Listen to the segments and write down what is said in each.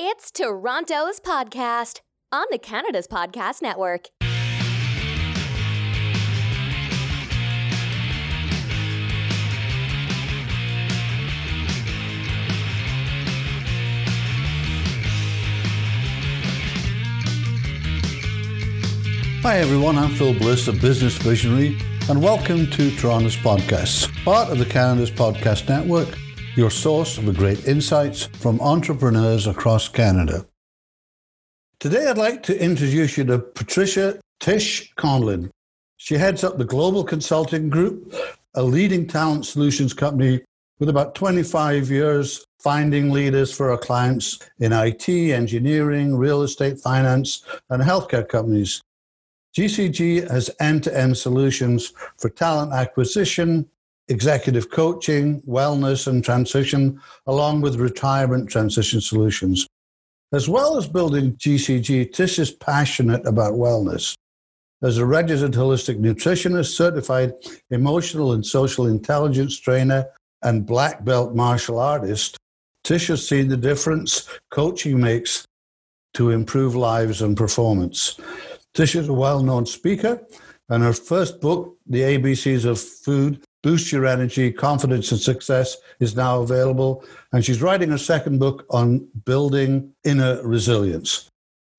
It's Toronto's podcast on the Canada's Podcast Network. Hi everyone, I'm Phil Bliss, a business visionary, and welcome to Toronto's Podcasts, part of the Canada's Podcast Network, your source of great insights from entrepreneurs across Canada. Today I'd like to introduce you to Patricia Tish Conlan. She heads up the Global Consulting Group, a leading talent solutions company with about 25 years finding leaders for our clients in IT, engineering, real estate, finance, and healthcare companies. GCG has end to end solutions for talent acquisition, executive coaching, wellness, and transition, along with retirement transition solutions. As well as building GCG, Tish is passionate about wellness. As a registered holistic nutritionist, certified emotional and social intelligence trainer, and black belt martial artist, Tish has seen the difference coaching makes to improve lives and performance. Tish is a well known speaker, and her first book, The ABCs of Food Boost Your Energy, Confidence, and Success, is now available. And she's writing her second book on building inner resilience.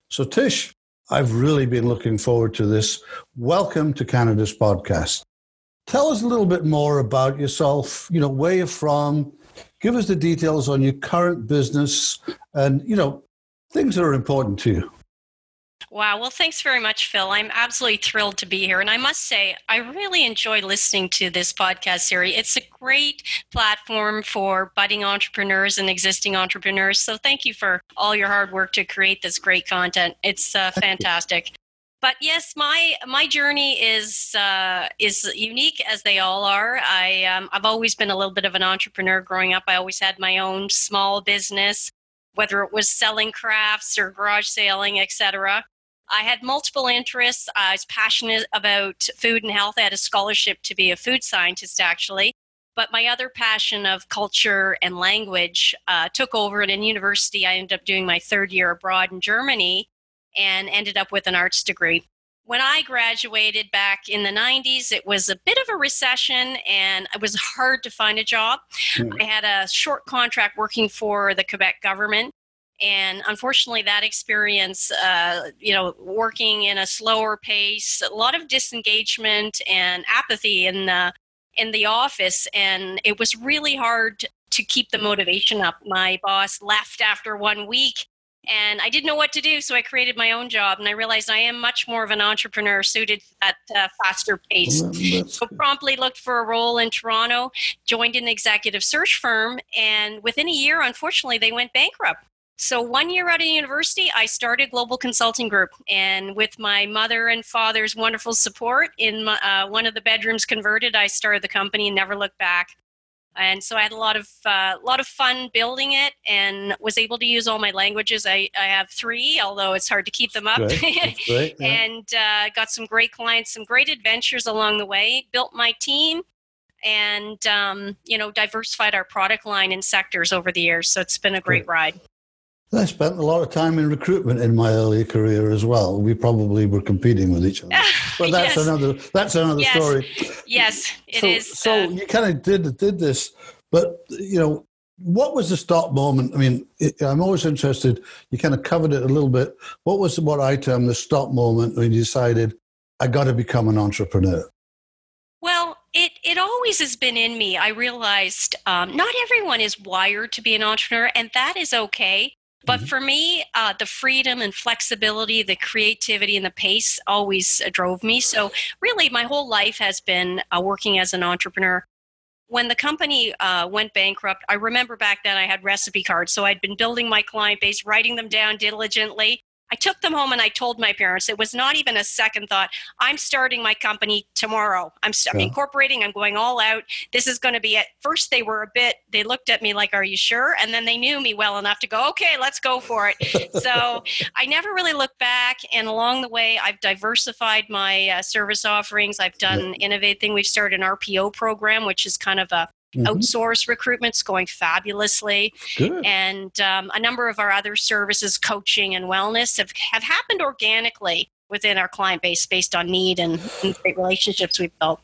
So, Tish, I've really been looking forward to this. Welcome to Canada's podcast. Tell us a little bit more about yourself, you know, where you're from. Give us the details on your current business and, you know, things that are important to you. Wow. Well, thanks very much, Phil. I'm absolutely thrilled to be here. And I must say, I really enjoy listening to this podcast series. It's a great platform for budding entrepreneurs and existing entrepreneurs. So thank you for all your hard work to create this great content. It's uh, fantastic. But yes, my my journey is uh, is unique as they all are. I um, I've always been a little bit of an entrepreneur growing up. I always had my own small business, whether it was selling crafts or garage sailing, etc. I had multiple interests. I was passionate about food and health. I had a scholarship to be a food scientist, actually. But my other passion of culture and language uh, took over. And in university, I ended up doing my third year abroad in Germany and ended up with an arts degree. When I graduated back in the 90s, it was a bit of a recession and it was hard to find a job. Mm. I had a short contract working for the Quebec government and unfortunately that experience uh, you know working in a slower pace a lot of disengagement and apathy in the in the office and it was really hard to keep the motivation up my boss left after one week and I didn't know what to do, so I created my own job, and I realized I am much more of an entrepreneur suited at a faster pace. So promptly looked for a role in Toronto, joined an executive search firm, and within a year, unfortunately, they went bankrupt. So, one year out of university, I started Global Consulting Group. And with my mother and father's wonderful support, in my, uh, one of the bedrooms converted, I started the company and never looked back. And so I had a lot of uh, lot of fun building it, and was able to use all my languages. I, I have three, although it's hard to keep them up. Great. yeah. and uh, got some great clients, some great adventures along the way. Built my team, and um, you know diversified our product line and sectors over the years. So it's been a great, great. ride. I spent a lot of time in recruitment in my early career as well. We probably were competing with each other, but that's yes. another that's another yes. story. Yes, it so, is. So uh, you kind of did did this, but you know, what was the stop moment? I mean, it, I'm always interested. You kind of covered it a little bit. What was what I term the stop moment when you decided I got to become an entrepreneur? Well, it, it always has been in me. I realized um, not everyone is wired to be an entrepreneur, and that is okay. But mm-hmm. for me, uh, the freedom and flexibility, the creativity, and the pace always uh, drove me. So, really, my whole life has been uh, working as an entrepreneur. When the company uh, went bankrupt, I remember back then I had recipe cards. So, I'd been building my client base, writing them down diligently. I took them home and I told my parents. It was not even a second thought. I'm starting my company tomorrow. I'm, I'm incorporating. I'm going all out. This is going to be it. First, they were a bit. They looked at me like, "Are you sure?" And then they knew me well enough to go, "Okay, let's go for it." so I never really looked back. And along the way, I've diversified my uh, service offerings. I've done yeah. innovating. We've started an RPO program, which is kind of a Mm-hmm. Outsource recruitment's going fabulously. Good. And um, a number of our other services, coaching and wellness, have, have happened organically within our client base based on need and, and great relationships we've built.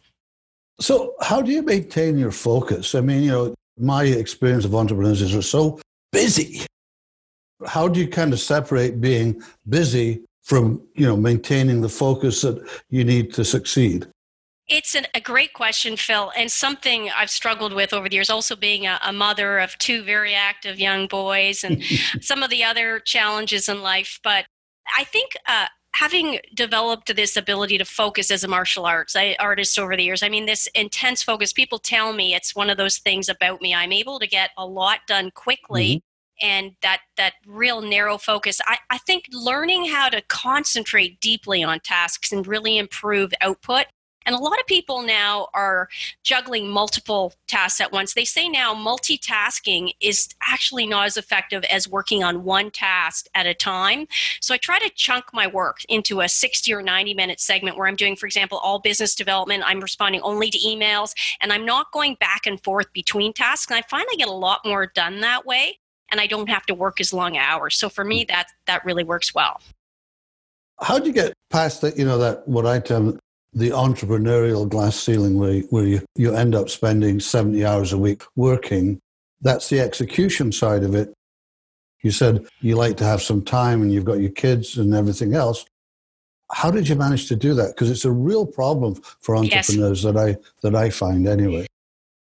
So, how do you maintain your focus? I mean, you know, my experience of entrepreneurs is they're so busy. How do you kind of separate being busy from, you know, maintaining the focus that you need to succeed? It's an, a great question, Phil, and something I've struggled with over the years. Also, being a, a mother of two very active young boys, and some of the other challenges in life. But I think uh, having developed this ability to focus as a martial arts I, artist over the years i mean this intense focus people tell me it's one of those things about me i'm able to get a lot done quickly mm-hmm. and that that real narrow focus I, I think learning how to concentrate deeply on tasks and really improve output and a lot of people now are juggling multiple tasks at once. They say now multitasking is actually not as effective as working on one task at a time. So I try to chunk my work into a 60 or 90 minute segment where I'm doing, for example, all business development. I'm responding only to emails and I'm not going back and forth between tasks. And I find I get a lot more done that way and I don't have to work as long hours. So for me, that, that really works well. How do you get past that, you know, that what I term the entrepreneurial glass ceiling where, where you, you end up spending 70 hours a week working. That's the execution side of it. You said you like to have some time and you've got your kids and everything else. How did you manage to do that? Because it's a real problem for entrepreneurs yes. that I that I find anyway.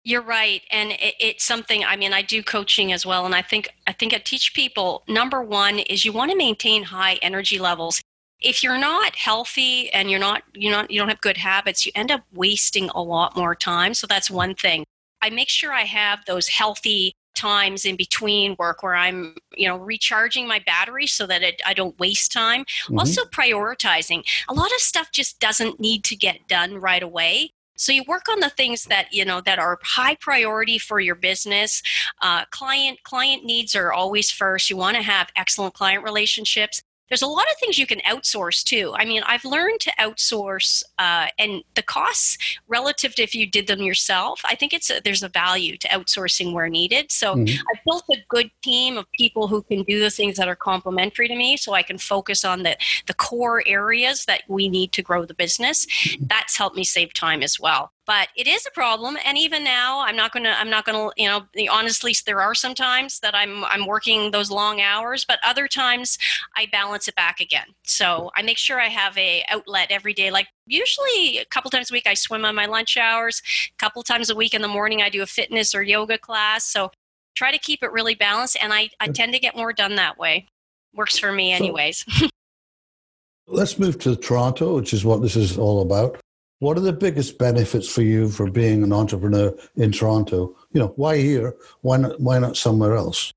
You're right, and it, it's something. I mean, I do coaching as well, and I think I think I teach people. Number one is you want to maintain high energy levels if you're not healthy and you're not you're not you don't have good habits you end up wasting a lot more time. So that's one thing. I make sure i have those healthy times in between work where i'm you know recharging my battery so that it, i don't waste time. Mm-hmm. also prioritizing. A lot of stuff just doesn't need to get done right away. So you work on the things that you know that are high priority for your business. Uh, client client needs are always first. You want to have excellent client relationships there's a lot of things you can outsource too. I mean, I've learned to outsource, uh, and the costs relative to if you did them yourself, I think it's a, there's a value to outsourcing where needed. So mm-hmm. I've built a good team of people who can do the things that are complementary to me, so I can focus on the the core areas that we need to grow the business. Mm-hmm. That's helped me save time as well but it is a problem and even now i'm not going to i'm not going to you know honestly there are some times that i'm i'm working those long hours but other times i balance it back again. So i make sure i have a outlet every day like usually a couple times a week i swim on my lunch hours. A couple times a week in the morning i do a fitness or yoga class so try to keep it really balanced and i, I tend to get more done that way. Works for me anyways. So, let's move to toronto which is what this is all about what are the biggest benefits for you for being an entrepreneur in Toronto? You know, why here? Why not, why not somewhere else?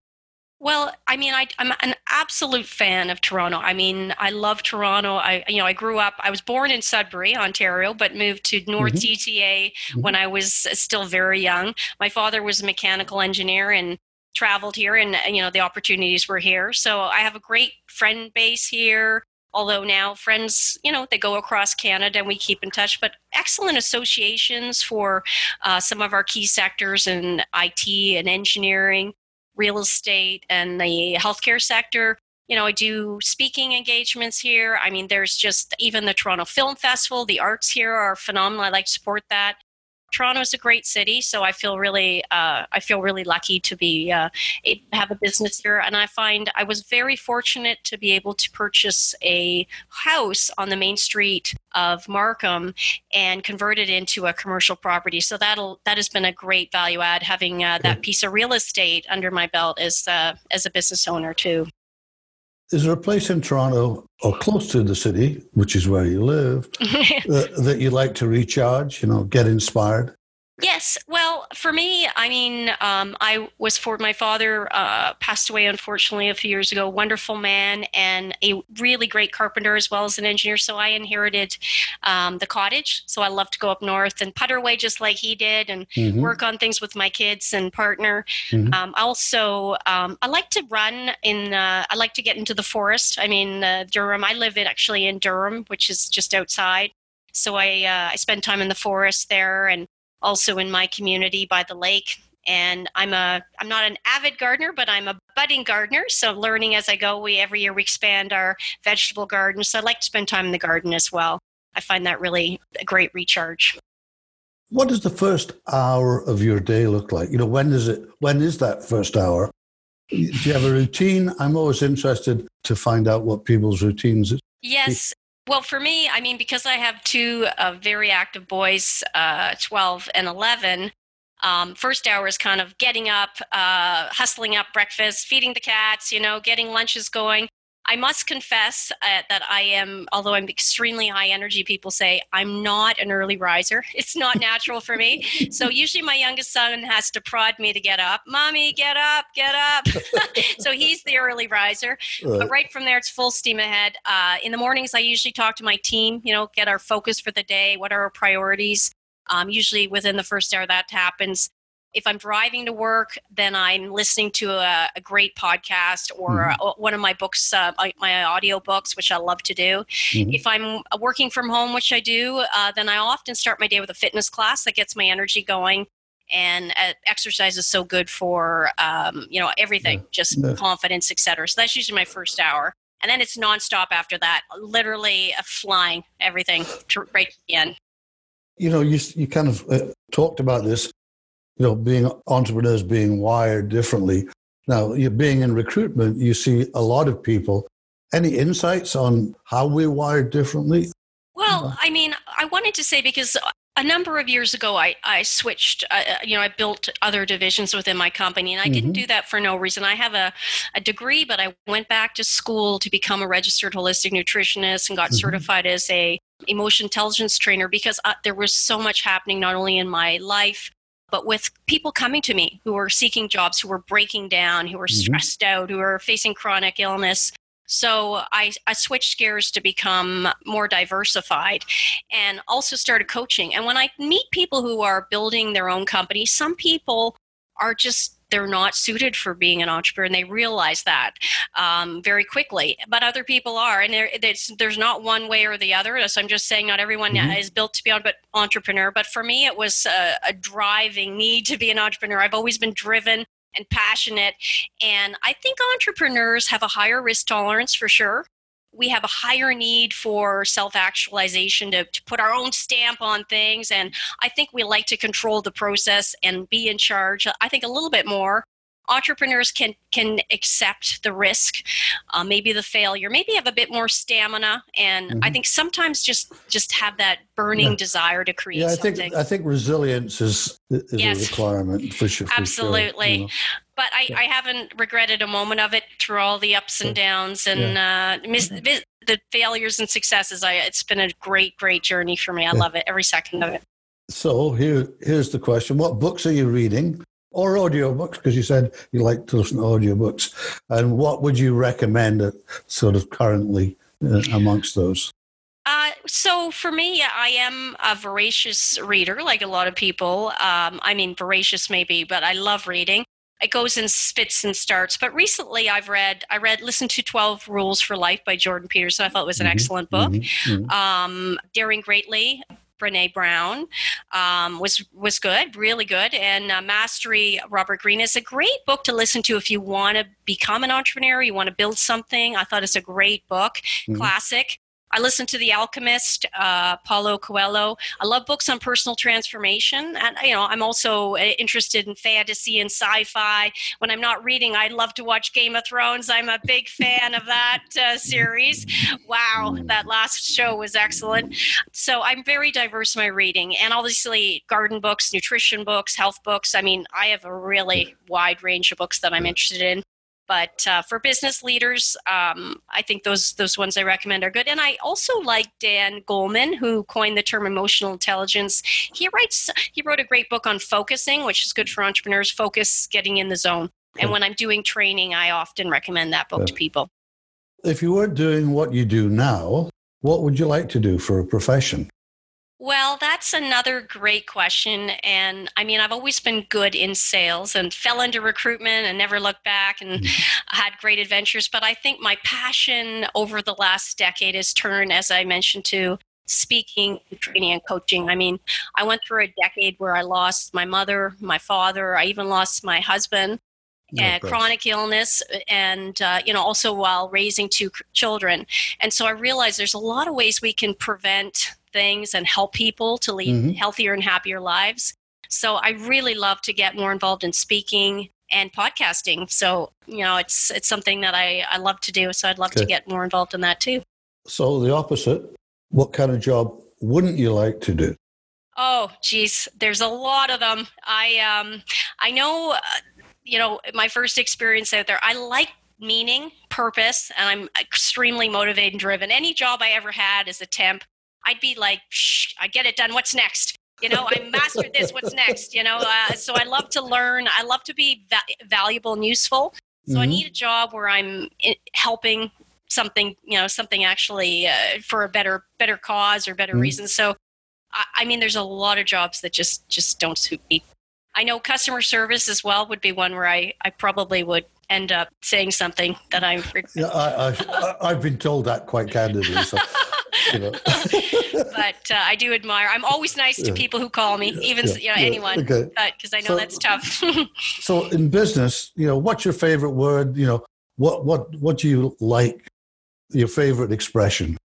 Well, I mean, I, am an absolute fan of Toronto. I mean, I love Toronto. I, you know, I grew up. I was born in Sudbury, Ontario, but moved to North mm-hmm. GTA mm-hmm. when I was still very young. My father was a mechanical engineer and traveled here, and you know, the opportunities were here. So I have a great friend base here although now friends you know they go across canada and we keep in touch but excellent associations for uh, some of our key sectors in it and engineering real estate and the healthcare sector. You know i do speaking engagements here. I mean there's just even the toronto film festival the arts here are phenomenal. I like to support that Toronto is a great city, so I feel really uh, I feel really lucky to be uh, have a business here, and I find I was very fortunate to be able to purchase a house on the main street of Markham and convert it into a commercial property. So that'll that has been a great value add having uh, that piece of real estate under my belt as uh, as a business owner too. Is there a place in Toronto or close to the city, which is where you live, uh, that, that you like to recharge, you know, get inspired? Yes. Well, for me, I mean, um, I was for my father uh, passed away unfortunately a few years ago. Wonderful man and a really great carpenter as well as an engineer. So I inherited um, the cottage. So I love to go up north and putter away just like he did and mm-hmm. work on things with my kids and partner. Mm-hmm. Um, also, um, I like to run in. Uh, I like to get into the forest. I mean, uh, Durham. I live in actually in Durham, which is just outside. So I uh, I spend time in the forest there and also in my community by the lake. And I'm a I'm not an avid gardener, but I'm a budding gardener. So learning as I go. We every year we expand our vegetable garden. So I like to spend time in the garden as well. I find that really a great recharge. What does the first hour of your day look like? You know, when is it? When is that first hour? Do you have a routine? I'm always interested to find out what people's routines. Yes, well, for me, I mean, because I have two uh, very active boys, uh, 12 and 11, um, first hour is kind of getting up, uh, hustling up breakfast, feeding the cats, you know, getting lunches going. I must confess uh, that I am, although I'm extremely high energy, people say I'm not an early riser. It's not natural for me. So usually my youngest son has to prod me to get up. Mommy, get up, get up. so he's the early riser. Right. But right from there, it's full steam ahead. Uh, in the mornings, I usually talk to my team, you know, get our focus for the day. What are our priorities? Um, usually within the first hour that happens if I'm driving to work, then I'm listening to a, a great podcast or mm-hmm. Uh, one of my books, uh, my, my audio books, which I love to do. Mm-hmm. If I'm working from home, which I do, uh, then I often start my day with a fitness class that gets my energy going. And uh, exercise is so good for um, you know everything, yeah. just yeah. confidence, etc. So that's usually my first hour, and then it's nonstop after that. Literally flying everything to right to the end you know, you you kind of uh, talked about this you know, being entrepreneurs being wired differently. Now, you're being in recruitment, you see a lot of people. Any insights on how we're wired differently? Well, I mean, I wanted to say because a number of years ago, I, I switched, uh, uh, you know, I built other divisions within my company, and I mm-hmm. didn't do that for no reason. I have a, a degree, but I went back to school to become a registered holistic nutritionist and got mm-hmm. certified as a emotion intelligence trainer because uh, there was so much happening not only in my life but with people coming to me who are seeking jobs, who are breaking down, who are mm-hmm. stressed out, who are facing chronic illness. So I, I switched gears to become more diversified and also started coaching. And when I meet people who are building their own company, some people are just they're not suited for being an entrepreneur and they realize that um, very quickly. But other people are and there, there's not one way or the other. So i'm just saying not everyone mm-hmm. is built to be an entrepreneur but for me it was a, a driving need to be an entrepreneur. I've always been driven and passionate and i think entrepreneurs have a higher risk tolerance for sure we have a higher need for self actualization to, to put our own stamp on things. And I think we like to control the process and be in charge. I think a little bit more entrepreneurs can can accept the risk uh, maybe the failure maybe have a bit more stamina and mm-hmm. i think sometimes just just have that burning yeah. desire to create yeah i something. think i think resilience is, is yes. a requirement for sure for absolutely sure, you know. but I, yeah. I haven't regretted a moment of it through all the ups and downs and uh, miss, the failures and successes I, it's been a great great journey for me i love it every second of it so here here's the question what books are you reading or audiobooks because you said you like to listen to audiobooks and what would you recommend sort of currently uh, amongst those uh, so for me, I am a voracious reader, like a lot of people. Um, I mean, voracious maybe, but I love reading. It goes in spits and starts. But recently, I've read I read "Listen to Twelve Rules for Life" by Jordan Peterson. I thought it was an mm-hmm, excellent book. Mm-hmm, mm-hmm. Um, Daring Greatly Brene Brown um, was was good, really good. And uh, Mastery, Robert Greene is a great book to listen to if you want to become an entrepreneur, you want to build something. I thought it's a great book, mm-hmm. classic. I listen to The Alchemist, uh, Paulo Coelho. I love books on personal transformation, and you know I'm also uh, interested in fantasy and sci-fi. When I'm not reading, I love to watch Game of Thrones. I'm a big fan of that uh, series. Wow, that last show was excellent. So I'm very diverse in my reading, and obviously garden books, nutrition books, health books. I mean, I have a really wide range of books that I'm interested in. But uh, for business leaders, um, I think those those ones I recommend are good. And I also like Dan Goleman, who coined the term emotional intelligence. He writes he wrote a great book on focusing, which is good for entrepreneurs. Focus, getting in the zone. And when I'm doing training, I often recommend that book yeah. to people. If you weren't doing what you do now, what would you like to do for a profession? Well, that's another great question. And I mean, I've always been good in sales and fell into recruitment and never looked back and mm-hmm. had great adventures. But I think my passion over the last decade has turned, as I mentioned, to speaking, training, and coaching. I mean, I went through a decade where I lost my mother, my father, I even lost my husband. Oh, chronic illness and uh, you know also while raising two children and so i realized there's a lot of ways we can prevent things and help people to lead mm-hmm. healthier and happier lives. So i really love to get more involved in speaking and podcasting. So you know it's it's something that i i love to do. So i'd love okay. to get more involved in that too. So the opposite what kind of job wouldn't you like to do? Oh geez there's a lot of them. I um i know uh, you know, my first experience out there, I like meaning, purpose, and I'm extremely motivated and driven. Any job I ever had as a temp, I'd be like, Shh, I get it done. What's next? You know, I mastered this. What's next? You know, uh, so I love to learn. I love to be va- valuable and useful. So mm-hmm. I need a job where I'm helping something, you know, something actually uh, for a better, better cause or better mm-hmm. reason. So, I, I mean, there's a lot of jobs that just just don't suit me. I know customer service as well would be one where I, I probably would end up saying something that I regret. Yeah, I, have been told that quite candidly. So, you know. but uh, I do admire. I'm always nice to yeah. people who call me, even yeah, you know anyone, because okay. I know so, that's tough. so in business, you know, what's your favorite word? You know, what what what do you like? Your favorite expression?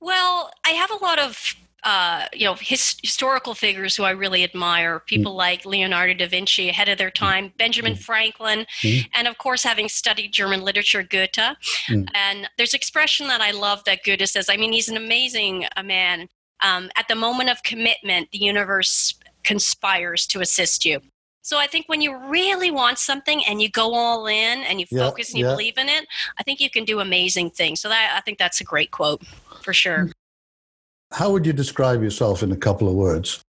Well, I have a lot of uh, you know, his, historical figures who I really admire, people mm. like Leonardo da Vinci, ahead of their mm. time, Benjamin mm. Franklin, mm. and of course, having studied German literature, Goethe. Mm. And there's expression that I love that Goethe says. I mean, he's an amazing uh, man. Um, at the moment of commitment, the universe conspires to assist you. So I think when you really want something and you go all in and you yeah, focus and you yeah. believe in it, I think you can do amazing things. So that I think that's a great quote for sure. How would you describe yourself in a couple of words?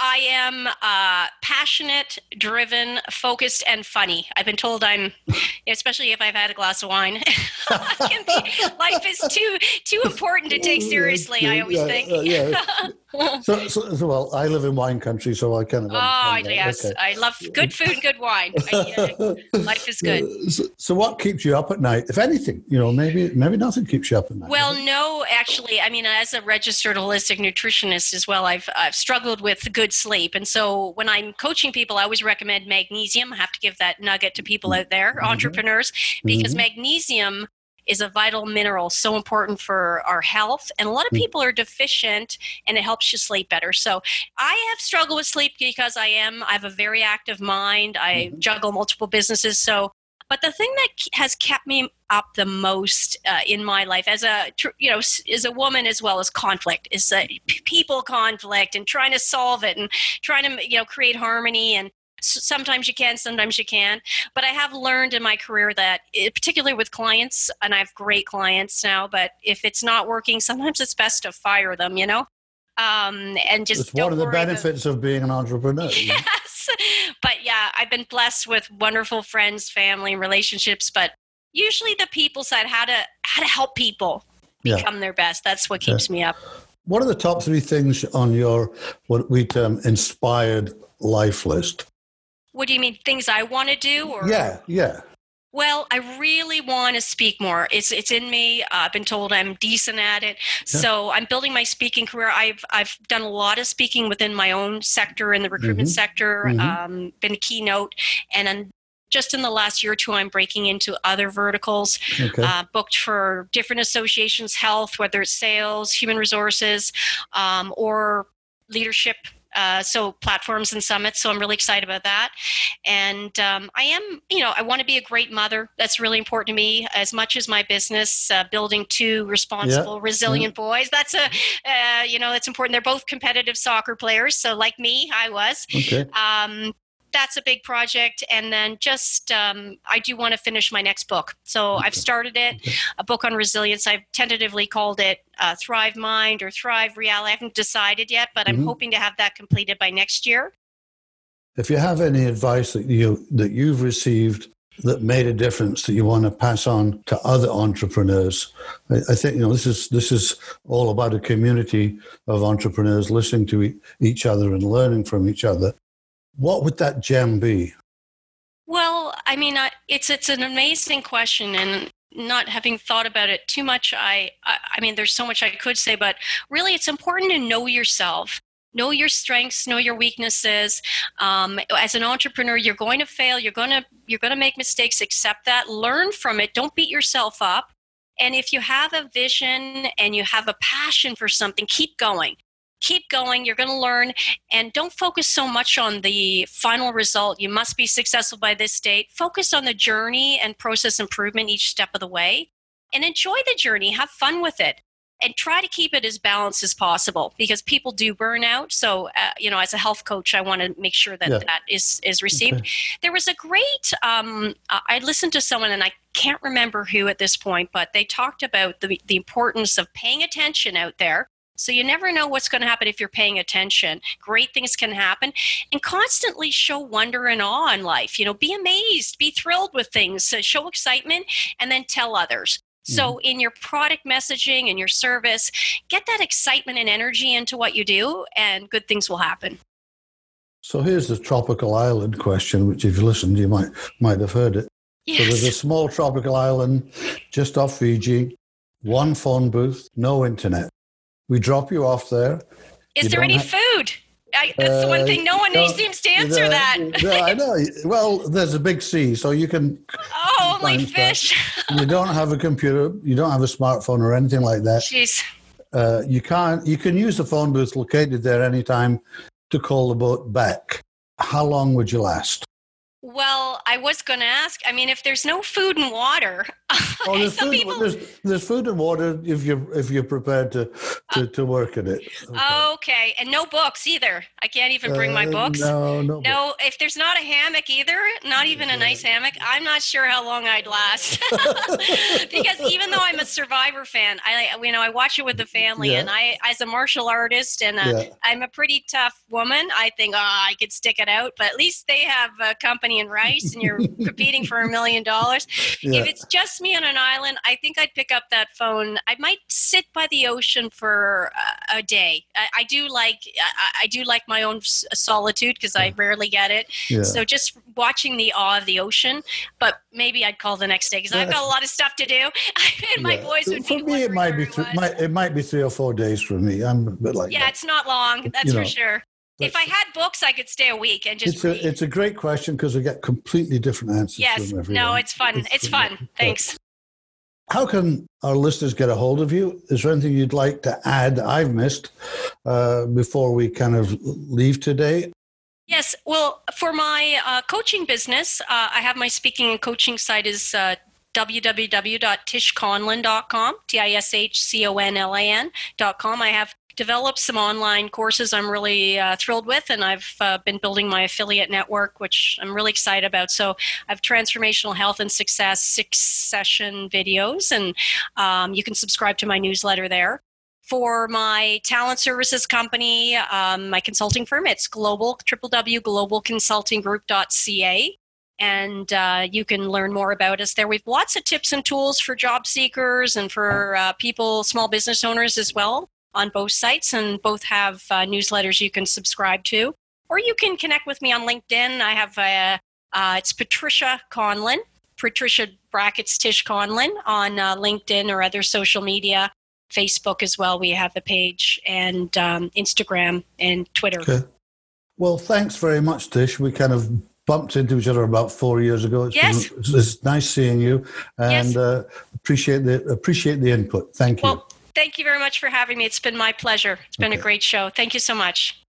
I am uh, passionate, driven, focused, and funny. I've been told I'm, especially if I've had a glass of wine. be, life is too too important to take seriously. I always think. Uh, yeah. So, so, so, well, I live in wine country, so I kind of. Oh yes, okay. I love good food and good wine. I, uh, life is good. So, so, what keeps you up at night, if anything? You know, maybe maybe nothing keeps you up at night. Well, no, actually, I mean, as a registered holistic nutritionist as well, I've I've struggled with good good sleep. And so when I'm coaching people, I always recommend magnesium. I have to give that nugget to people out there, mm-hmm. entrepreneurs, because mm-hmm. magnesium is a vital mineral, so important for our health. And a lot of mm. people are deficient, and it helps you sleep better. So I have struggled with sleep because I am. I have a very active mind. I mm-hmm. juggle multiple businesses, so but the thing that has kept me up the most uh, in my life as a you know as a woman as well as conflict is uh, people conflict and trying to solve it and trying to you know create harmony and sometimes you can sometimes you can't but i have learned in my career that eh, particularly with clients and i have great clients now but if it's not working sometimes it's best to fire them you know? Um, and just it's one of the benefits about, of being an entrepreneur yes but yeah i've been blessed with wonderful friends family and relationships but usually the people side how to how to help people become yeah. their best. That's what keeps me up. What are the top three things on your what we term inspired life list what do you mean things i want to do or yeah yeah well, I really want to speak more. It's it's in me. Uh, I've been told I'm decent at it, yeah. so I'm building my speaking career. I've I've done a lot of speaking within my own sector in the recruitment mm-hmm. sector. Mm-hmm. Um, been a keynote, and then just in the last year or two, I'm breaking into other verticals. Okay. Uh, booked for different associations, health, whether it's sales, human resources, um, or leadership uh, so platforms and summits. So I'm really excited about that. And um, I am, you know, I want to be a great mother. That's really important to me as much as my business. Uh, building two responsible, yeah. resilient yeah. boys. That's a, uh, you know, that's important. They're both competitive soccer players. So like me, I was. Okay. Um, that's a big project and then just um, i do want to finish my next book so okay. i've started it okay. a book on resilience i've tentatively called it uh, thrive mind or thrive reality i haven't decided yet but i'm mm-hmm. hoping to have that completed by next year if you have any advice that you that you've received that made a difference that you want to pass on to other entrepreneurs. I, I, think you know this is this is all about a community of entrepreneurs listening to each other and learning from each other what would that gem be? Well, I mean, it's it's an amazing question, and not having thought about it too much, I, I, I mean, there's so much I could say, but really, it's important to know yourself know your strengths know your weaknesses um, as an entrepreneur you're going to fail you're going to you're going to make mistakes accept that learn from it don't beat yourself up and if you have a vision and you have a passion for something keep going keep going you're going to learn and don't focus so much on the final result. You must be successful by this date. Focus on the journey and process improvement each step of the way and enjoy the journey. Have fun with it and try to keep it as balanced as possible because people do burn out. So uh, you know as a health coach i want to make sure that yeah. that is is received. Okay. there was a great um, i listened to someone and i can't remember who at this point but they talked about the, the importance of paying attention out there so you never know what's going to happen if you're paying attention. Great things can happen and constantly show wonder and awe in life. You know, be amazed, be thrilled with things, so show excitement and then tell others. So, mm-hmm. in your product messaging and your service, get that excitement and energy into what you do, and good things will happen. So, here's the tropical island question, which, if you listened, you might, might have heard it. Yes. So, there's a small tropical island just off Fiji, one phone booth, no internet. We drop you off there. Is you there any food? I, that's the one thing no one uh, seems to answer uh, that. I know. Well, there's a big sea, so you can. Oh, only fish. you don't have a computer. You don't have a smartphone or anything like that. Jeez. Uh, you can't. You can use the phone booth located there anytime to call the boat back. How long would you last? Well, I was going to ask. I mean, if there's no food and water, oh, there's, food, people... there's, there's, food and water if you're if you're prepared to to, uh, to work in it. Okay. okay. and no books either. I can't even bring uh, my books. No, no. No, if there's not a hammock either, not even a nice hammock, I'm not sure how long I'd last. because even though I'm a Survivor fan, I you know I watch it with the family, yeah. and I as a martial artist and a, yeah. I'm a pretty tough woman. I think oh I could stick it out, but at least they have a company company in rice and you're competing for a million dollars. If it's just me on an island, I think I'd pick up that phone. I might sit by the ocean for a, a day. I, I, do like I, I, do like my own solitude because I rarely get it. Yeah. So just watching the awe of the ocean. But maybe I'd call the next day because I've got a lot of stuff to do. and my boys would for me. It might be th- might, it might be three or four days for me. I'm a bit like yeah, that. it's not long. That's you know, for sure if I had books, I could stay a week and just. It's a, it's a great question because we get completely different answers. Yes, no, it's fun. It's, it's fun. Thanks. How can our listeners get a hold of you? Is there anything you'd like to add I've missed uh, before we kind of leave today? Yes, well, for my uh, coaching business, uh, I have my speaking and coaching site is uh, www.tishconlan.com, T-I-S-H-C-O-N-L-A-N.com. I have developed some online courses I'm really uh, thrilled with, and I've uh, been building my affiliate network, which I'm really excited about. So I have transformational health and success six session videos, and um, you can subscribe to my newsletter there. For my talent services company, um, my consulting firm, it's global www.globalconsultinggroup.ca and uh, you can learn more about us there. We've lots of tips and tools for job seekers and for uh, people, small business owners as well on both sites, and both have uh, newsletters you can subscribe to. Or you can connect with me on LinkedIn. I have a, uh, it's Patricia Conlan, Patricia brackets Tish Conlan on uh, LinkedIn or other social media. Facebook as well. We have the page and um, Instagram and Twitter. Okay. Well, thanks very much, Tish. We kind of bumped into each other about four years ago. It's, yes. been, it's, nice seeing you, and yes. uh, appreciate the appreciate the input. Thank you. Well, thank you very much for having me. It's been my pleasure. It's been okay. a great show. Thank you so much.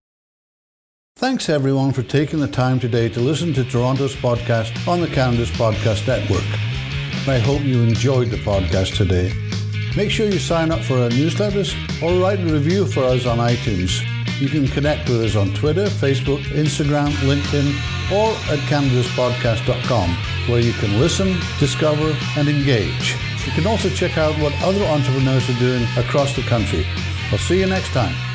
Thanks everyone for taking the time today to listen to Toronto's podcast on the Canada's Podcast Network. I hope you enjoyed the podcast today. Make sure you sign up for our newsletters or write a review for us on iTunes. You can connect with us on Twitter, Facebook, Instagram, LinkedIn, or at canadaspodcast.com, where you can listen, discover, and engage. You can also check out what other entrepreneurs are doing across the country. I'll see you next time.